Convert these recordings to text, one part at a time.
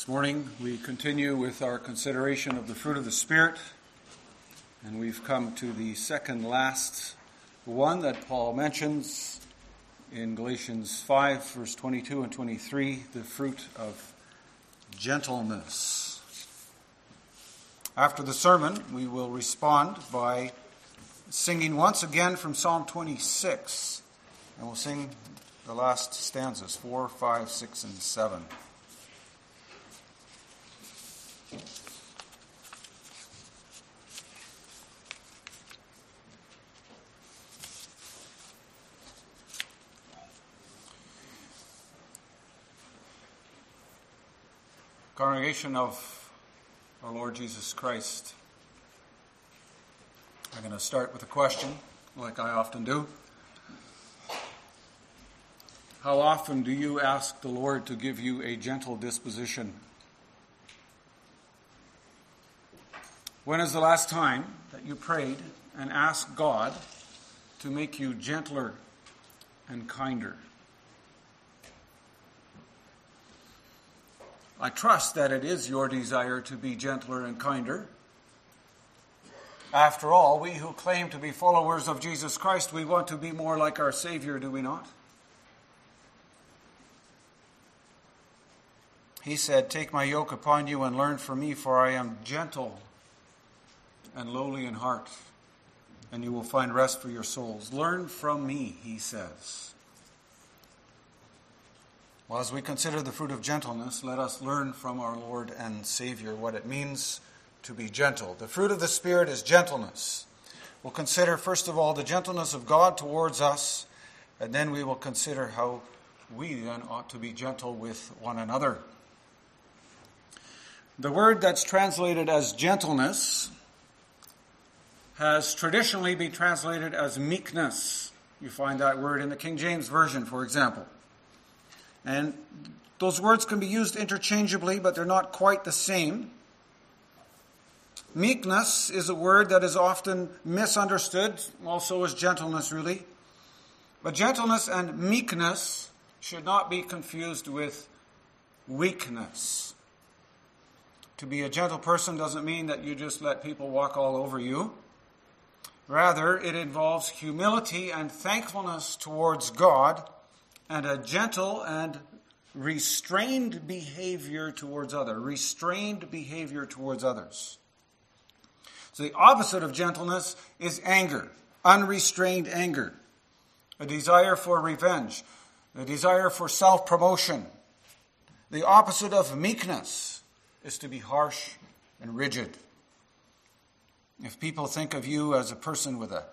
This morning we continue with our consideration of the fruit of the Spirit, and we've come to the second last one that Paul mentions in Galatians 5, verse 22 and 23 the fruit of gentleness. After the sermon, we will respond by singing once again from Psalm 26, and we'll sing the last stanzas 4, 5, 6, and 7. Congregation of our Lord Jesus Christ, I'm going to start with a question, like I often do. How often do you ask the Lord to give you a gentle disposition? When is the last time that you prayed and asked God to make you gentler and kinder? I trust that it is your desire to be gentler and kinder. After all, we who claim to be followers of Jesus Christ, we want to be more like our Savior, do we not? He said, Take my yoke upon you and learn from me, for I am gentle and lowly in heart, and you will find rest for your souls. Learn from me, he says. Well, as we consider the fruit of gentleness, let us learn from our Lord and Savior what it means to be gentle. The fruit of the Spirit is gentleness. We'll consider, first of all, the gentleness of God towards us, and then we will consider how we then ought to be gentle with one another. The word that's translated as gentleness has traditionally been translated as meekness. You find that word in the King James Version, for example. And those words can be used interchangeably, but they're not quite the same. Meekness is a word that is often misunderstood, also as gentleness, really. But gentleness and meekness should not be confused with weakness. To be a gentle person doesn't mean that you just let people walk all over you. Rather, it involves humility and thankfulness towards God and a gentle and restrained behavior towards others. Restrained behavior towards others. So the opposite of gentleness is anger, unrestrained anger, a desire for revenge, a desire for self promotion. The opposite of meekness is to be harsh and rigid. If people think of you as a person with a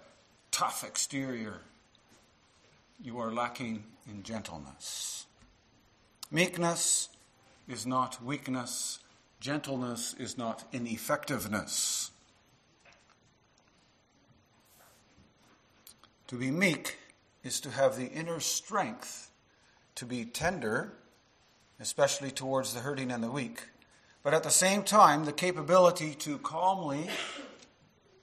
tough exterior, you are lacking in gentleness. Meekness is not weakness, gentleness is not ineffectiveness. To be meek is to have the inner strength to be tender, especially towards the hurting and the weak, but at the same time, the capability to calmly,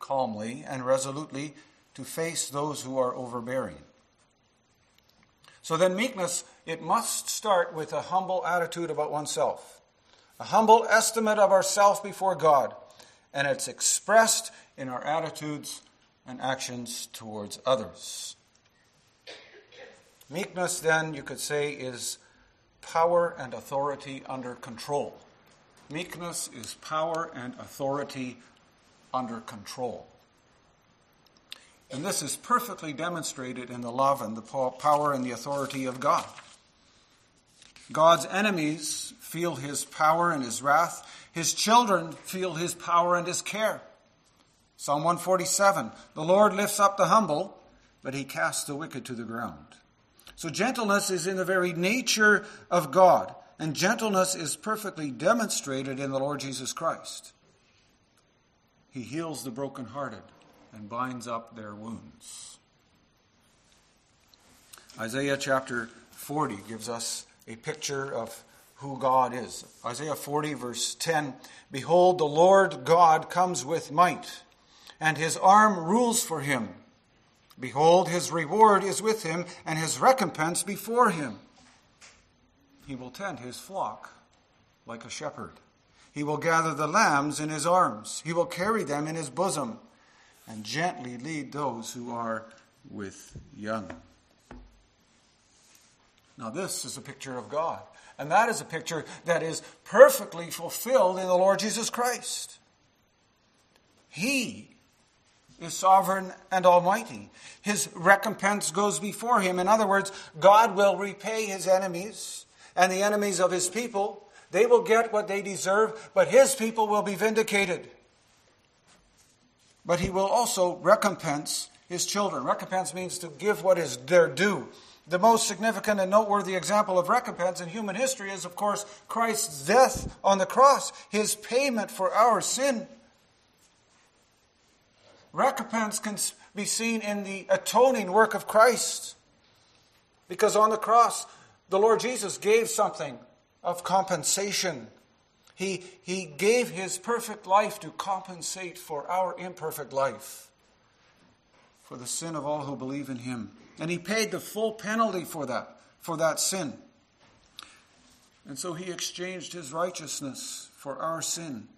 calmly, and resolutely to face those who are overbearing. So then, meekness, it must start with a humble attitude about oneself, a humble estimate of ourself before God, and it's expressed in our attitudes and actions towards others. Meekness, then, you could say, is power and authority under control. Meekness is power and authority under control. And this is perfectly demonstrated in the love and the power and the authority of God. God's enemies feel his power and his wrath. His children feel his power and his care. Psalm 147 The Lord lifts up the humble, but he casts the wicked to the ground. So gentleness is in the very nature of God, and gentleness is perfectly demonstrated in the Lord Jesus Christ. He heals the brokenhearted and binds up their wounds. Isaiah chapter 40 gives us a picture of who God is. Isaiah 40, verse 10 Behold, the Lord God comes with might, and his arm rules for him. Behold, his reward is with him, and his recompense before him. He will tend his flock like a shepherd. He will gather the lambs in his arms. He will carry them in his bosom and gently lead those who are with young. Now, this is a picture of God. And that is a picture that is perfectly fulfilled in the Lord Jesus Christ. He is sovereign and almighty. His recompense goes before him. In other words, God will repay his enemies and the enemies of his people. They will get what they deserve, but his people will be vindicated. But he will also recompense his children. Recompense means to give what is their due. The most significant and noteworthy example of recompense in human history is, of course, Christ's death on the cross, his payment for our sin. Recompense can be seen in the atoning work of Christ. Because on the cross, the Lord Jesus gave something of compensation. He, he gave his perfect life to compensate for our imperfect life, for the sin of all who believe in him. And he paid the full penalty for that, for that sin. And so he exchanged his righteousness for our sin.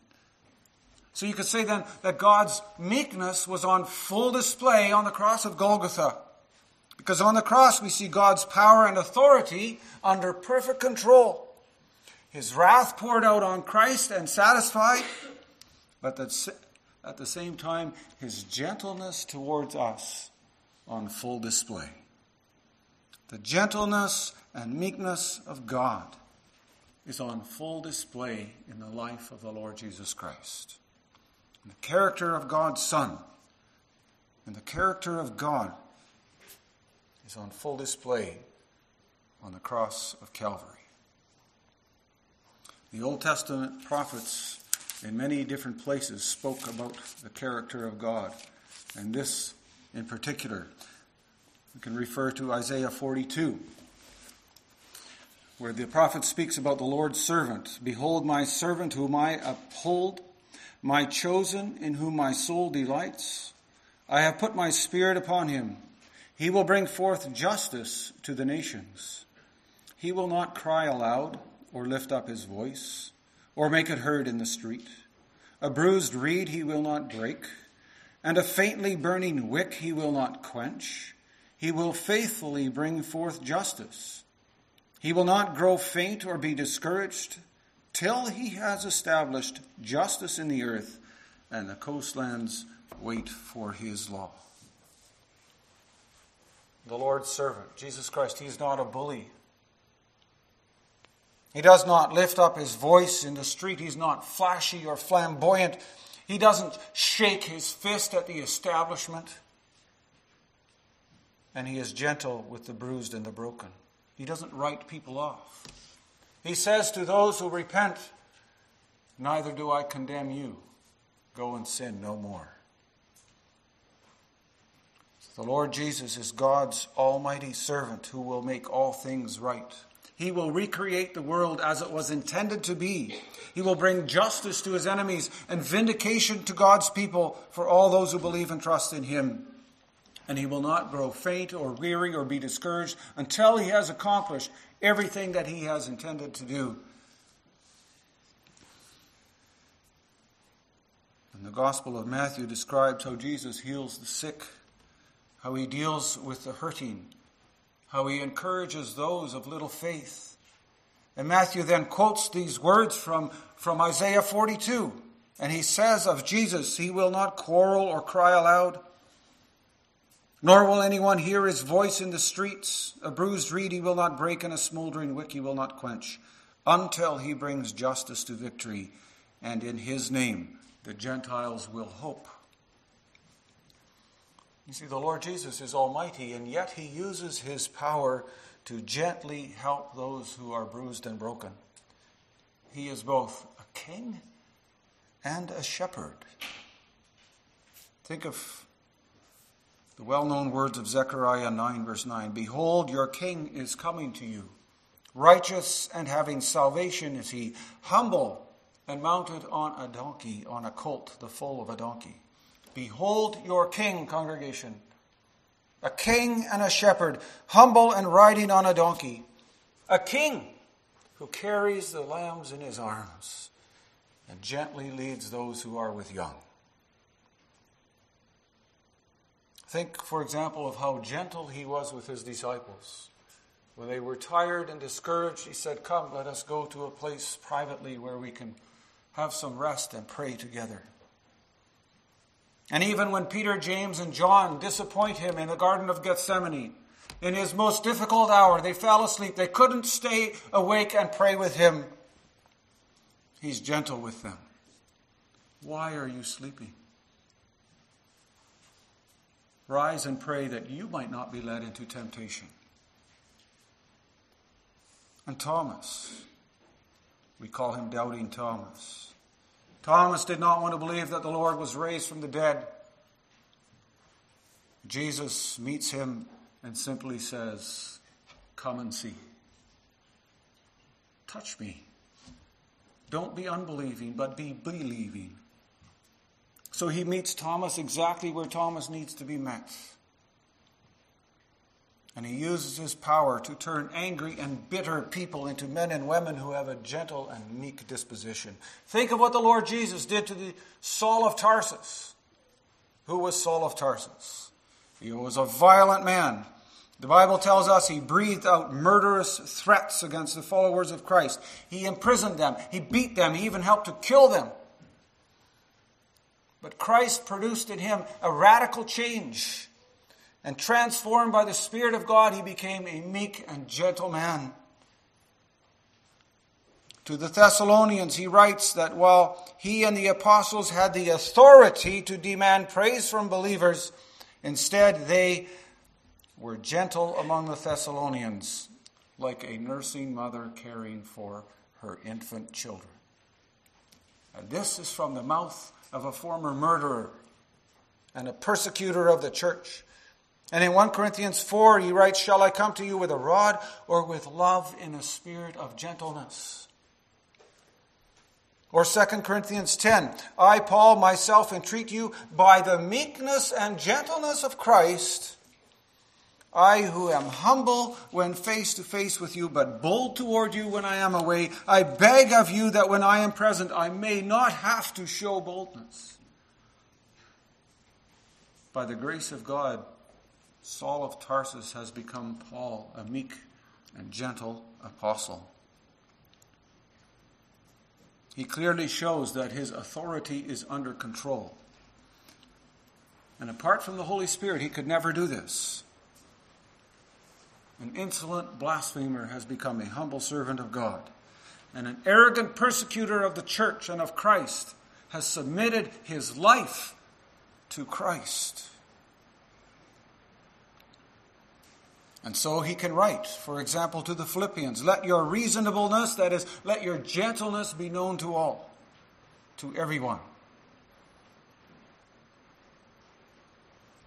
So you could say then that God's meekness was on full display on the cross of Golgotha. Because on the cross we see God's power and authority under perfect control. His wrath poured out on Christ and satisfied, but at the same time, his gentleness towards us on full display. The gentleness and meekness of God is on full display in the life of the Lord Jesus Christ. And the character of God's Son and the character of God is on full display on the cross of Calvary. The Old Testament prophets in many different places spoke about the character of God, and this in particular. We can refer to Isaiah 42, where the prophet speaks about the Lord's servant. Behold, my servant whom I uphold, my chosen in whom my soul delights. I have put my spirit upon him. He will bring forth justice to the nations. He will not cry aloud or lift up his voice or make it heard in the street. A bruised reed he will not break and a faintly burning wick he will not quench. He will faithfully bring forth justice. He will not grow faint or be discouraged till he has established justice in the earth and the coastlands wait for his law. The Lord's servant, Jesus Christ, he's not a bully. He does not lift up his voice in the street. He's not flashy or flamboyant. He doesn't shake his fist at the establishment. And he is gentle with the bruised and the broken. He doesn't write people off. He says to those who repent, Neither do I condemn you. Go and sin no more. The Lord Jesus is God's almighty servant who will make all things right. He will recreate the world as it was intended to be. He will bring justice to his enemies and vindication to God's people for all those who believe and trust in him. And he will not grow faint or weary or be discouraged until he has accomplished everything that he has intended to do. And the Gospel of Matthew describes how Jesus heals the sick, how he deals with the hurting, how he encourages those of little faith. And Matthew then quotes these words from, from Isaiah 42. And he says of Jesus, He will not quarrel or cry aloud, nor will anyone hear his voice in the streets. A bruised reed he will not break, and a smoldering wick he will not quench, until he brings justice to victory. And in his name the Gentiles will hope. You see, the Lord Jesus is almighty, and yet he uses his power to gently help those who are bruised and broken. He is both a king and a shepherd. Think of the well known words of Zechariah 9, verse 9 Behold, your king is coming to you. Righteous and having salvation is he, humble and mounted on a donkey, on a colt, the foal of a donkey. Behold your king, congregation. A king and a shepherd, humble and riding on a donkey. A king who carries the lambs in his arms and gently leads those who are with young. Think, for example, of how gentle he was with his disciples. When they were tired and discouraged, he said, Come, let us go to a place privately where we can have some rest and pray together. And even when Peter, James, and John disappoint him in the Garden of Gethsemane, in his most difficult hour, they fell asleep. They couldn't stay awake and pray with him. He's gentle with them. Why are you sleeping? Rise and pray that you might not be led into temptation. And Thomas, we call him Doubting Thomas. Thomas did not want to believe that the Lord was raised from the dead. Jesus meets him and simply says, Come and see. Touch me. Don't be unbelieving, but be believing. So he meets Thomas exactly where Thomas needs to be met. And he uses his power to turn angry and bitter people into men and women who have a gentle and meek disposition. Think of what the Lord Jesus did to the Saul of Tarsus. Who was Saul of Tarsus? He was a violent man. The Bible tells us he breathed out murderous threats against the followers of Christ. He imprisoned them, he beat them, he even helped to kill them. But Christ produced in him a radical change. And transformed by the Spirit of God, he became a meek and gentle man. To the Thessalonians, he writes that while he and the apostles had the authority to demand praise from believers, instead they were gentle among the Thessalonians, like a nursing mother caring for her infant children. And this is from the mouth of a former murderer and a persecutor of the church. And in 1 Corinthians 4, he writes, Shall I come to you with a rod or with love in a spirit of gentleness? Or 2 Corinthians 10, I, Paul, myself entreat you by the meekness and gentleness of Christ, I who am humble when face to face with you, but bold toward you when I am away, I beg of you that when I am present, I may not have to show boldness. By the grace of God, Saul of Tarsus has become Paul, a meek and gentle apostle. He clearly shows that his authority is under control. And apart from the Holy Spirit, he could never do this. An insolent blasphemer has become a humble servant of God. And an arrogant persecutor of the church and of Christ has submitted his life to Christ. And so he can write, for example, to the Philippians, let your reasonableness, that is, let your gentleness be known to all, to everyone.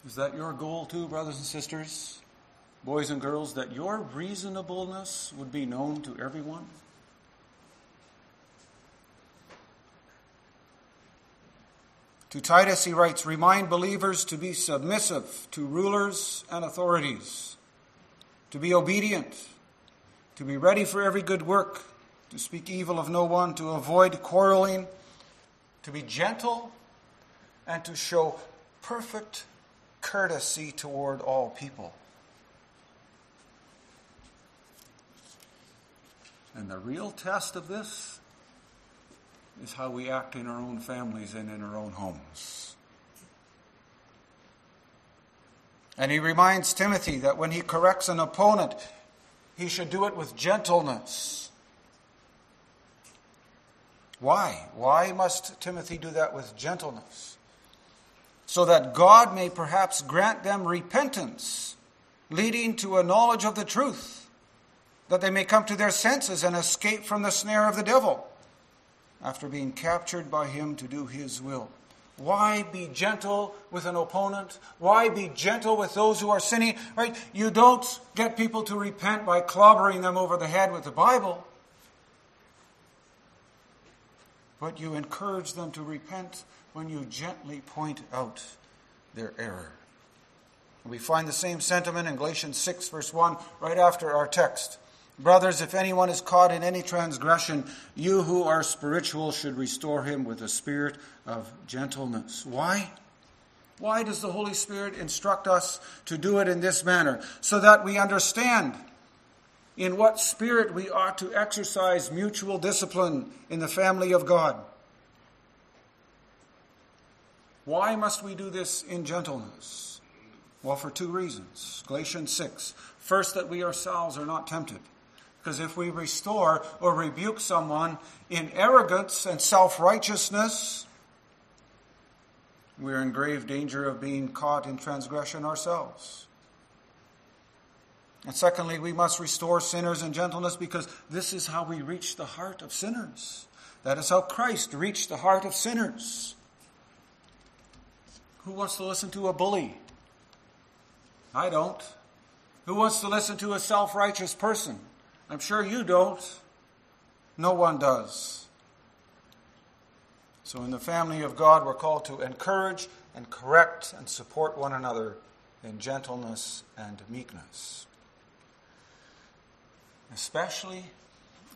Is that your goal too, brothers and sisters, boys and girls, that your reasonableness would be known to everyone? To Titus, he writes, Remind believers to be submissive to rulers and authorities to be obedient, to be ready for every good work, to speak evil of no one, to avoid quarreling, to be gentle, and to show perfect courtesy toward all people. And the real test of this is how we act in our own families and in our own homes. And he reminds Timothy that when he corrects an opponent, he should do it with gentleness. Why? Why must Timothy do that with gentleness? So that God may perhaps grant them repentance, leading to a knowledge of the truth, that they may come to their senses and escape from the snare of the devil after being captured by him to do his will. Why be gentle with an opponent? Why be gentle with those who are sinning? Right? You don't get people to repent by clobbering them over the head with the Bible. But you encourage them to repent when you gently point out their error. We find the same sentiment in Galatians 6, verse 1, right after our text. Brothers, if anyone is caught in any transgression, you who are spiritual should restore him with a spirit of gentleness. Why? Why does the Holy Spirit instruct us to do it in this manner? So that we understand in what spirit we ought to exercise mutual discipline in the family of God. Why must we do this in gentleness? Well, for two reasons. Galatians 6. First, that we ourselves are not tempted. Because if we restore or rebuke someone in arrogance and self righteousness, we're in grave danger of being caught in transgression ourselves. And secondly, we must restore sinners in gentleness because this is how we reach the heart of sinners. That is how Christ reached the heart of sinners. Who wants to listen to a bully? I don't. Who wants to listen to a self righteous person? I'm sure you don't. No one does. So, in the family of God, we're called to encourage and correct and support one another in gentleness and meekness. Especially,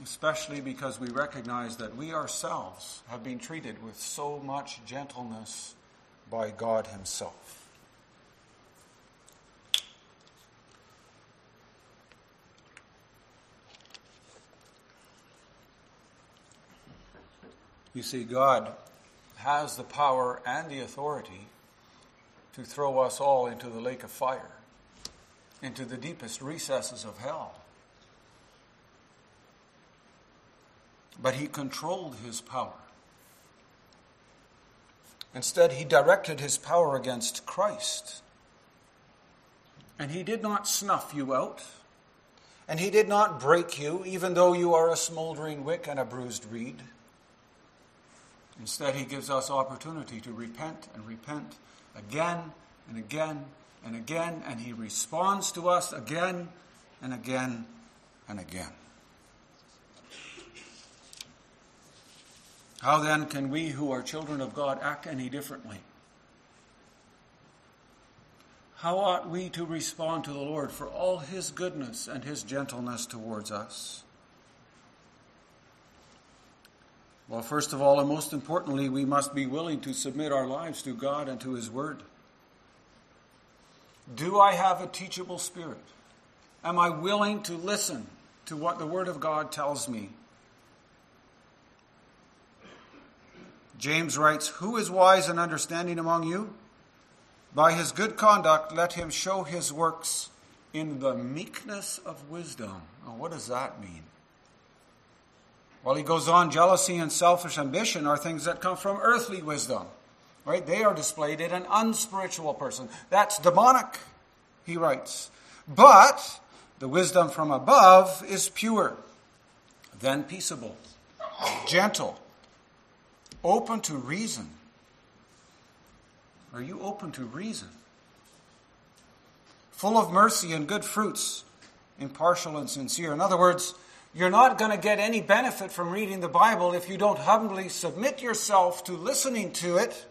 especially because we recognize that we ourselves have been treated with so much gentleness by God Himself. You see, God has the power and the authority to throw us all into the lake of fire, into the deepest recesses of hell. But he controlled his power. Instead, he directed his power against Christ. And he did not snuff you out. And he did not break you, even though you are a smoldering wick and a bruised reed. Instead, he gives us opportunity to repent and repent again and again and again, and he responds to us again and again and again. How then can we who are children of God act any differently? How ought we to respond to the Lord for all his goodness and his gentleness towards us? Well, first of all, and most importantly, we must be willing to submit our lives to God and to his word. Do I have a teachable spirit? Am I willing to listen to what the word of God tells me James writes, Who is wise and understanding among you? By his good conduct, let him show his works in the meekness of wisdom. Oh, what does that mean? Well, he goes on, jealousy and selfish ambition are things that come from earthly wisdom. Right? They are displayed in an unspiritual person. That's demonic, he writes. But the wisdom from above is pure, then peaceable, gentle, open to reason? Are you open to reason? Full of mercy and good fruits, impartial and sincere. In other words, you're not going to get any benefit from reading the Bible if you don't humbly submit yourself to listening to it.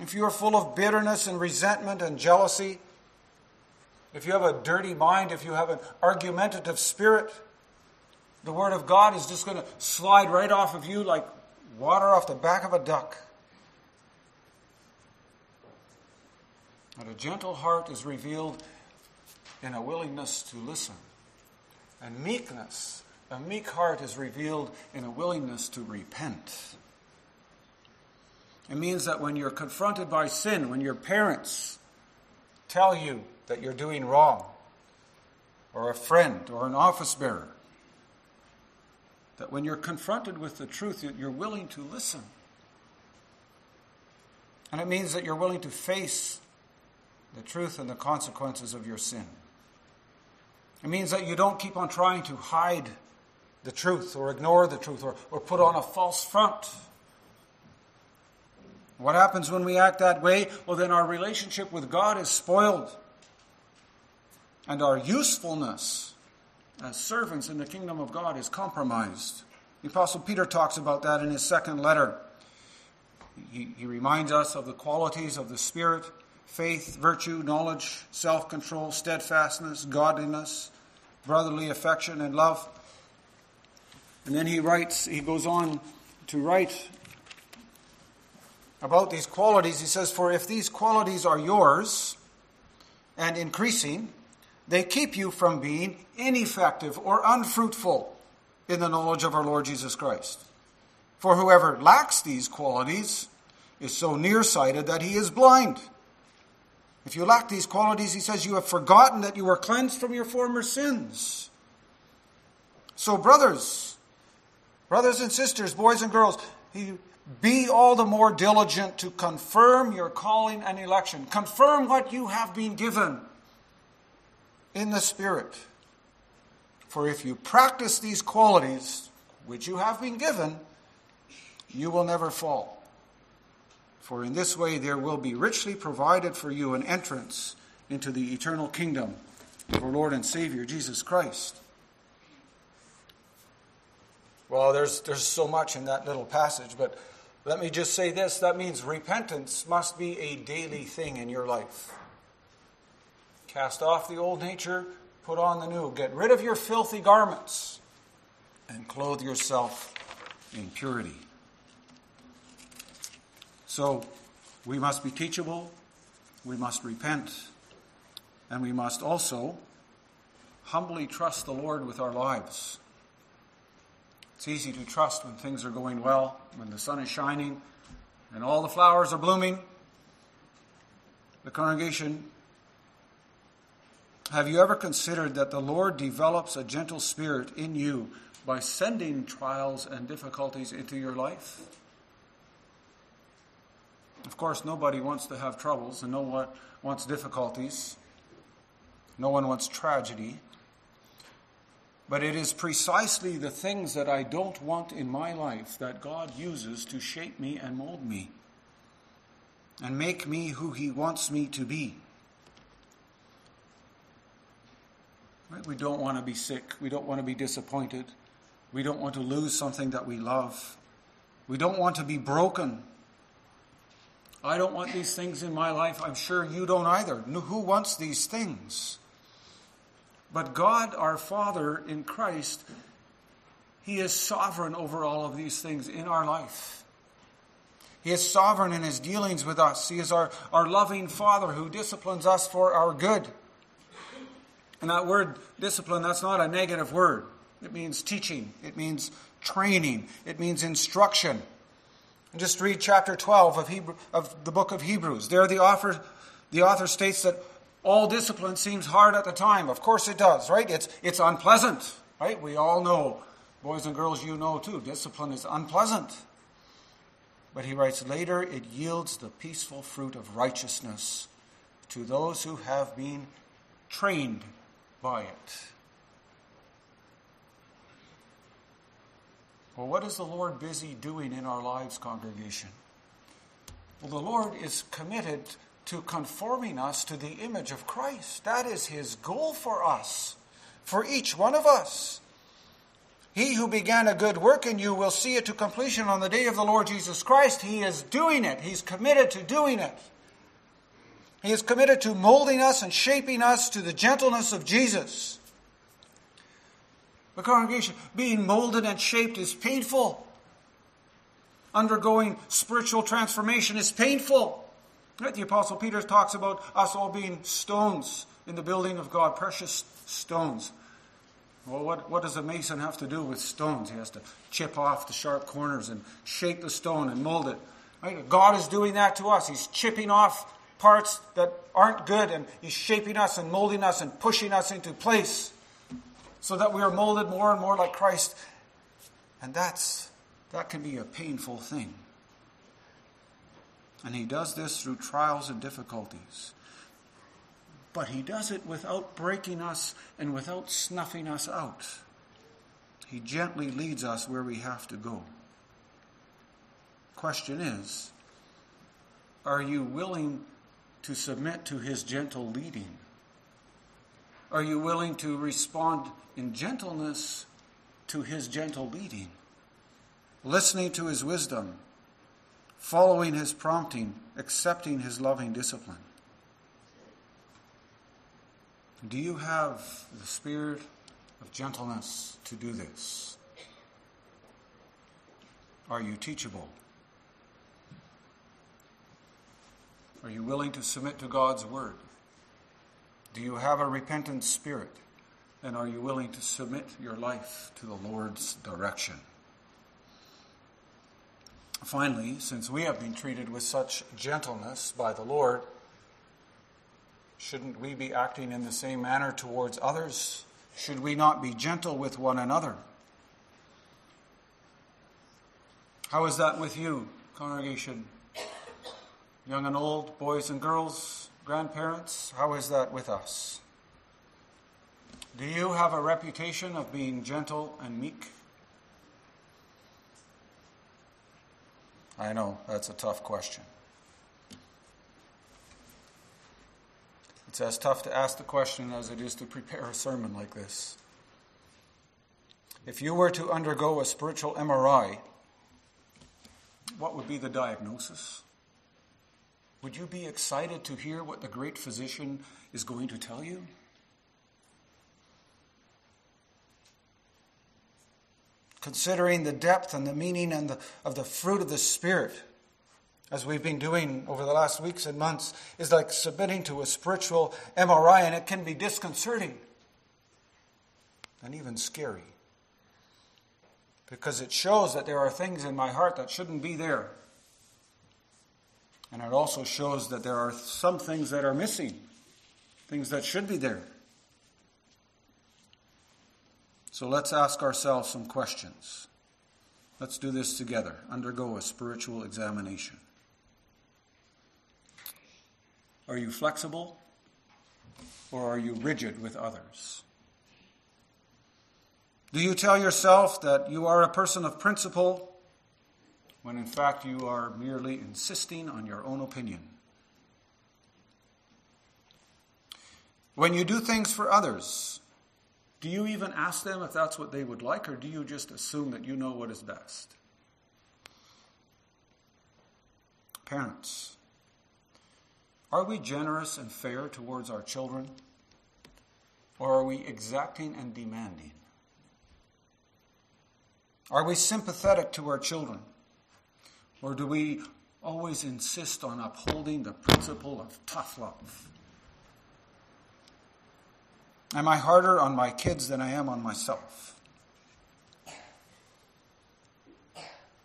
If you're full of bitterness and resentment and jealousy, if you have a dirty mind, if you have an argumentative spirit, the Word of God is just going to slide right off of you like water off the back of a duck. But a gentle heart is revealed in a willingness to listen. And meekness, a meek heart is revealed in a willingness to repent. It means that when you're confronted by sin, when your parents tell you that you're doing wrong, or a friend, or an office bearer, that when you're confronted with the truth, you're willing to listen. And it means that you're willing to face the truth and the consequences of your sin. It means that you don't keep on trying to hide the truth or ignore the truth or, or put on a false front. What happens when we act that way? Well, then our relationship with God is spoiled. And our usefulness as servants in the kingdom of God is compromised. The Apostle Peter talks about that in his second letter. He, he reminds us of the qualities of the Spirit faith, virtue, knowledge, self control, steadfastness, godliness, brotherly affection, and love. And then he writes, he goes on to write about these qualities. He says, For if these qualities are yours and increasing, they keep you from being ineffective or unfruitful in the knowledge of our Lord Jesus Christ. For whoever lacks these qualities is so nearsighted that he is blind. If you lack these qualities, he says, you have forgotten that you were cleansed from your former sins. So, brothers, brothers and sisters, boys and girls, be all the more diligent to confirm your calling and election. Confirm what you have been given in the Spirit. For if you practice these qualities which you have been given, you will never fall. For in this way there will be richly provided for you an entrance into the eternal kingdom of our Lord and Savior Jesus Christ. Well, there's, there's so much in that little passage, but let me just say this that means repentance must be a daily thing in your life. Cast off the old nature, put on the new. Get rid of your filthy garments and clothe yourself in purity. So we must be teachable, we must repent, and we must also humbly trust the Lord with our lives. It's easy to trust when things are going well, when the sun is shining and all the flowers are blooming. The congregation, have you ever considered that the Lord develops a gentle spirit in you by sending trials and difficulties into your life? Of course, nobody wants to have troubles and no one wants difficulties. No one wants tragedy. But it is precisely the things that I don't want in my life that God uses to shape me and mold me and make me who He wants me to be. Right? We don't want to be sick. We don't want to be disappointed. We don't want to lose something that we love. We don't want to be broken. I don't want these things in my life. I'm sure you don't either. Who wants these things? But God, our Father in Christ, He is sovereign over all of these things in our life. He is sovereign in His dealings with us. He is our, our loving Father who disciplines us for our good. And that word discipline, that's not a negative word. It means teaching, it means training, it means instruction. And just read chapter 12 of, Hebrew, of the book of Hebrews. There, the author, the author states that all discipline seems hard at the time. Of course it does, right? It's, it's unpleasant, right? We all know, boys and girls, you know too, discipline is unpleasant. But he writes, later it yields the peaceful fruit of righteousness to those who have been trained by it. Well, what is the Lord busy doing in our lives, congregation? Well, the Lord is committed to conforming us to the image of Christ. That is his goal for us, for each one of us. He who began a good work in you will see it to completion on the day of the Lord Jesus Christ. He is doing it, he's committed to doing it. He is committed to molding us and shaping us to the gentleness of Jesus. The congregation, being molded and shaped is painful. Undergoing spiritual transformation is painful. The Apostle Peter talks about us all being stones in the building of God, precious stones. Well, what, what does a mason have to do with stones? He has to chip off the sharp corners and shape the stone and mold it. Right? God is doing that to us. He's chipping off parts that aren't good and He's shaping us and molding us and pushing us into place so that we are molded more and more like Christ. And that's, that can be a painful thing. And he does this through trials and difficulties. But he does it without breaking us and without snuffing us out. He gently leads us where we have to go. Question is Are you willing to submit to his gentle leading? Are you willing to respond in gentleness to his gentle leading? Listening to his wisdom following his prompting, accepting his loving discipline. Do you have the spirit of gentleness to do this? Are you teachable? Are you willing to submit to God's word? Do you have a repentant spirit? And are you willing to submit your life to the Lord's direction? Finally, since we have been treated with such gentleness by the Lord, shouldn't we be acting in the same manner towards others? Should we not be gentle with one another? How is that with you, congregation? Young and old, boys and girls, grandparents, how is that with us? Do you have a reputation of being gentle and meek? I know that's a tough question. It's as tough to ask the question as it is to prepare a sermon like this. If you were to undergo a spiritual MRI, what would be the diagnosis? Would you be excited to hear what the great physician is going to tell you? considering the depth and the meaning and the, of the fruit of the Spirit, as we've been doing over the last weeks and months, is like submitting to a spiritual MRI, and it can be disconcerting and even scary. Because it shows that there are things in my heart that shouldn't be there. And it also shows that there are some things that are missing, things that should be there. So let's ask ourselves some questions. Let's do this together. Undergo a spiritual examination. Are you flexible or are you rigid with others? Do you tell yourself that you are a person of principle when in fact you are merely insisting on your own opinion? When you do things for others, do you even ask them if that's what they would like, or do you just assume that you know what is best? Parents, are we generous and fair towards our children, or are we exacting and demanding? Are we sympathetic to our children, or do we always insist on upholding the principle of tough love? Am I harder on my kids than I am on myself?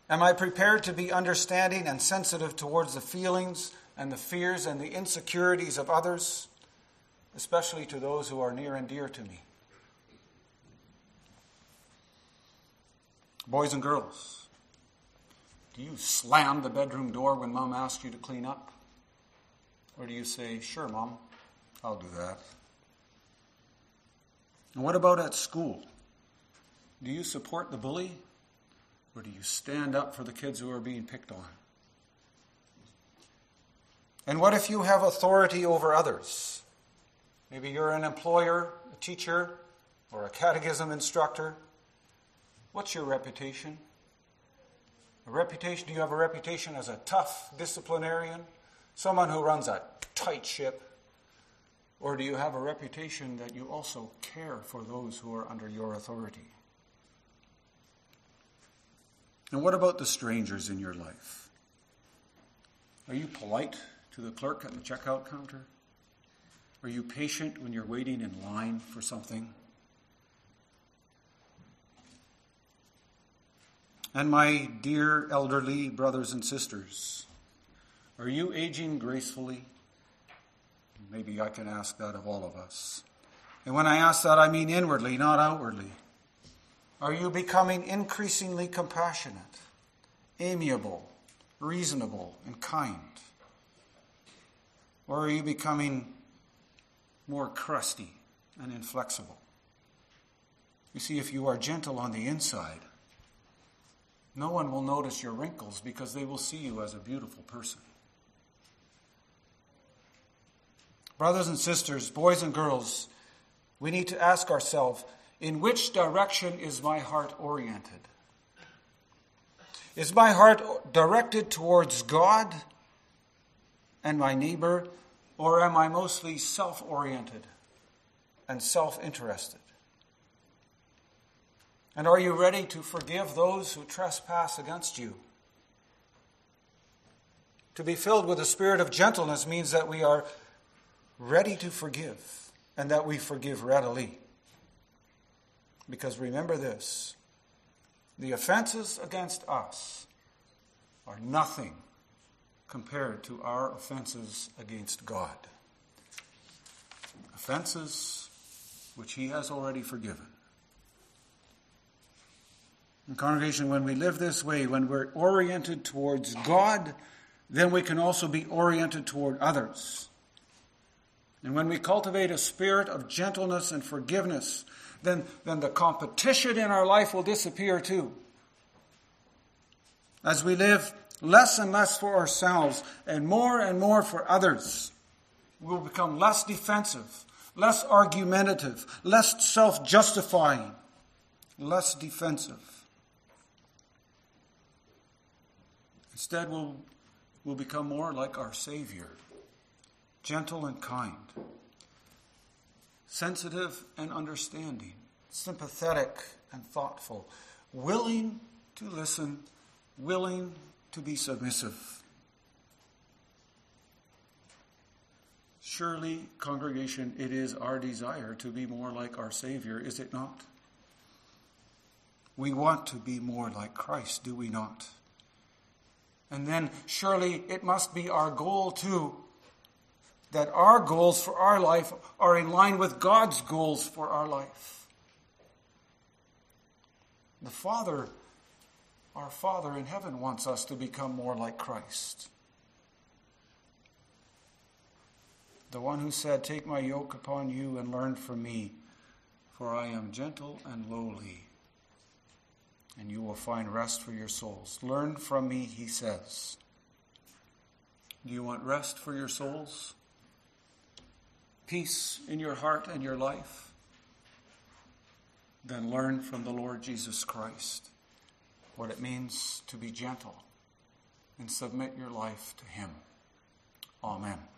Am I prepared to be understanding and sensitive towards the feelings and the fears and the insecurities of others, especially to those who are near and dear to me? Boys and girls, do you slam the bedroom door when mom asks you to clean up? Or do you say, Sure, mom, I'll do that? And what about at school? Do you support the bully? Or do you stand up for the kids who are being picked on? And what if you have authority over others? Maybe you're an employer, a teacher, or a catechism instructor. What's your reputation? A reputation? Do you have a reputation as a tough disciplinarian? Someone who runs a tight ship? Or do you have a reputation that you also care for those who are under your authority? And what about the strangers in your life? Are you polite to the clerk at the checkout counter? Are you patient when you're waiting in line for something? And my dear elderly brothers and sisters, are you aging gracefully? Maybe I can ask that of all of us. And when I ask that, I mean inwardly, not outwardly. Are you becoming increasingly compassionate, amiable, reasonable, and kind? Or are you becoming more crusty and inflexible? You see, if you are gentle on the inside, no one will notice your wrinkles because they will see you as a beautiful person. Brothers and sisters, boys and girls, we need to ask ourselves in which direction is my heart oriented? Is my heart directed towards God and my neighbor, or am I mostly self oriented? and self interested? And are you ready to forgive those who trespass against you? To be filled with a spirit of gentleness means that we are ready to forgive and that we forgive readily. Because remember this the offenses against us are nothing compared to our offenses against God. Offenses which He has already forgiven. In congregation, when we live this way, when we're oriented towards God, then we can also be oriented toward others. And when we cultivate a spirit of gentleness and forgiveness, then, then the competition in our life will disappear too. As we live less and less for ourselves and more and more for others, we'll become less defensive, less argumentative, less self justifying, less defensive. Instead, we'll, we'll become more like our Savior, gentle and kind sensitive and understanding, sympathetic and thoughtful, willing to listen, willing to be submissive. Surely, congregation, it is our desire to be more like our Savior, is it not? We want to be more like Christ, do we not? And then surely it must be our goal too that our goals for our life are in line with God's goals for our life. The Father, our Father in heaven, wants us to become more like Christ. The one who said, Take my yoke upon you and learn from me, for I am gentle and lowly, and you will find rest for your souls. Learn from me, he says. Do you want rest for your souls? peace in your heart and your life, then learn from the Lord Jesus Christ what it means to be gentle and submit your life to Him. Amen.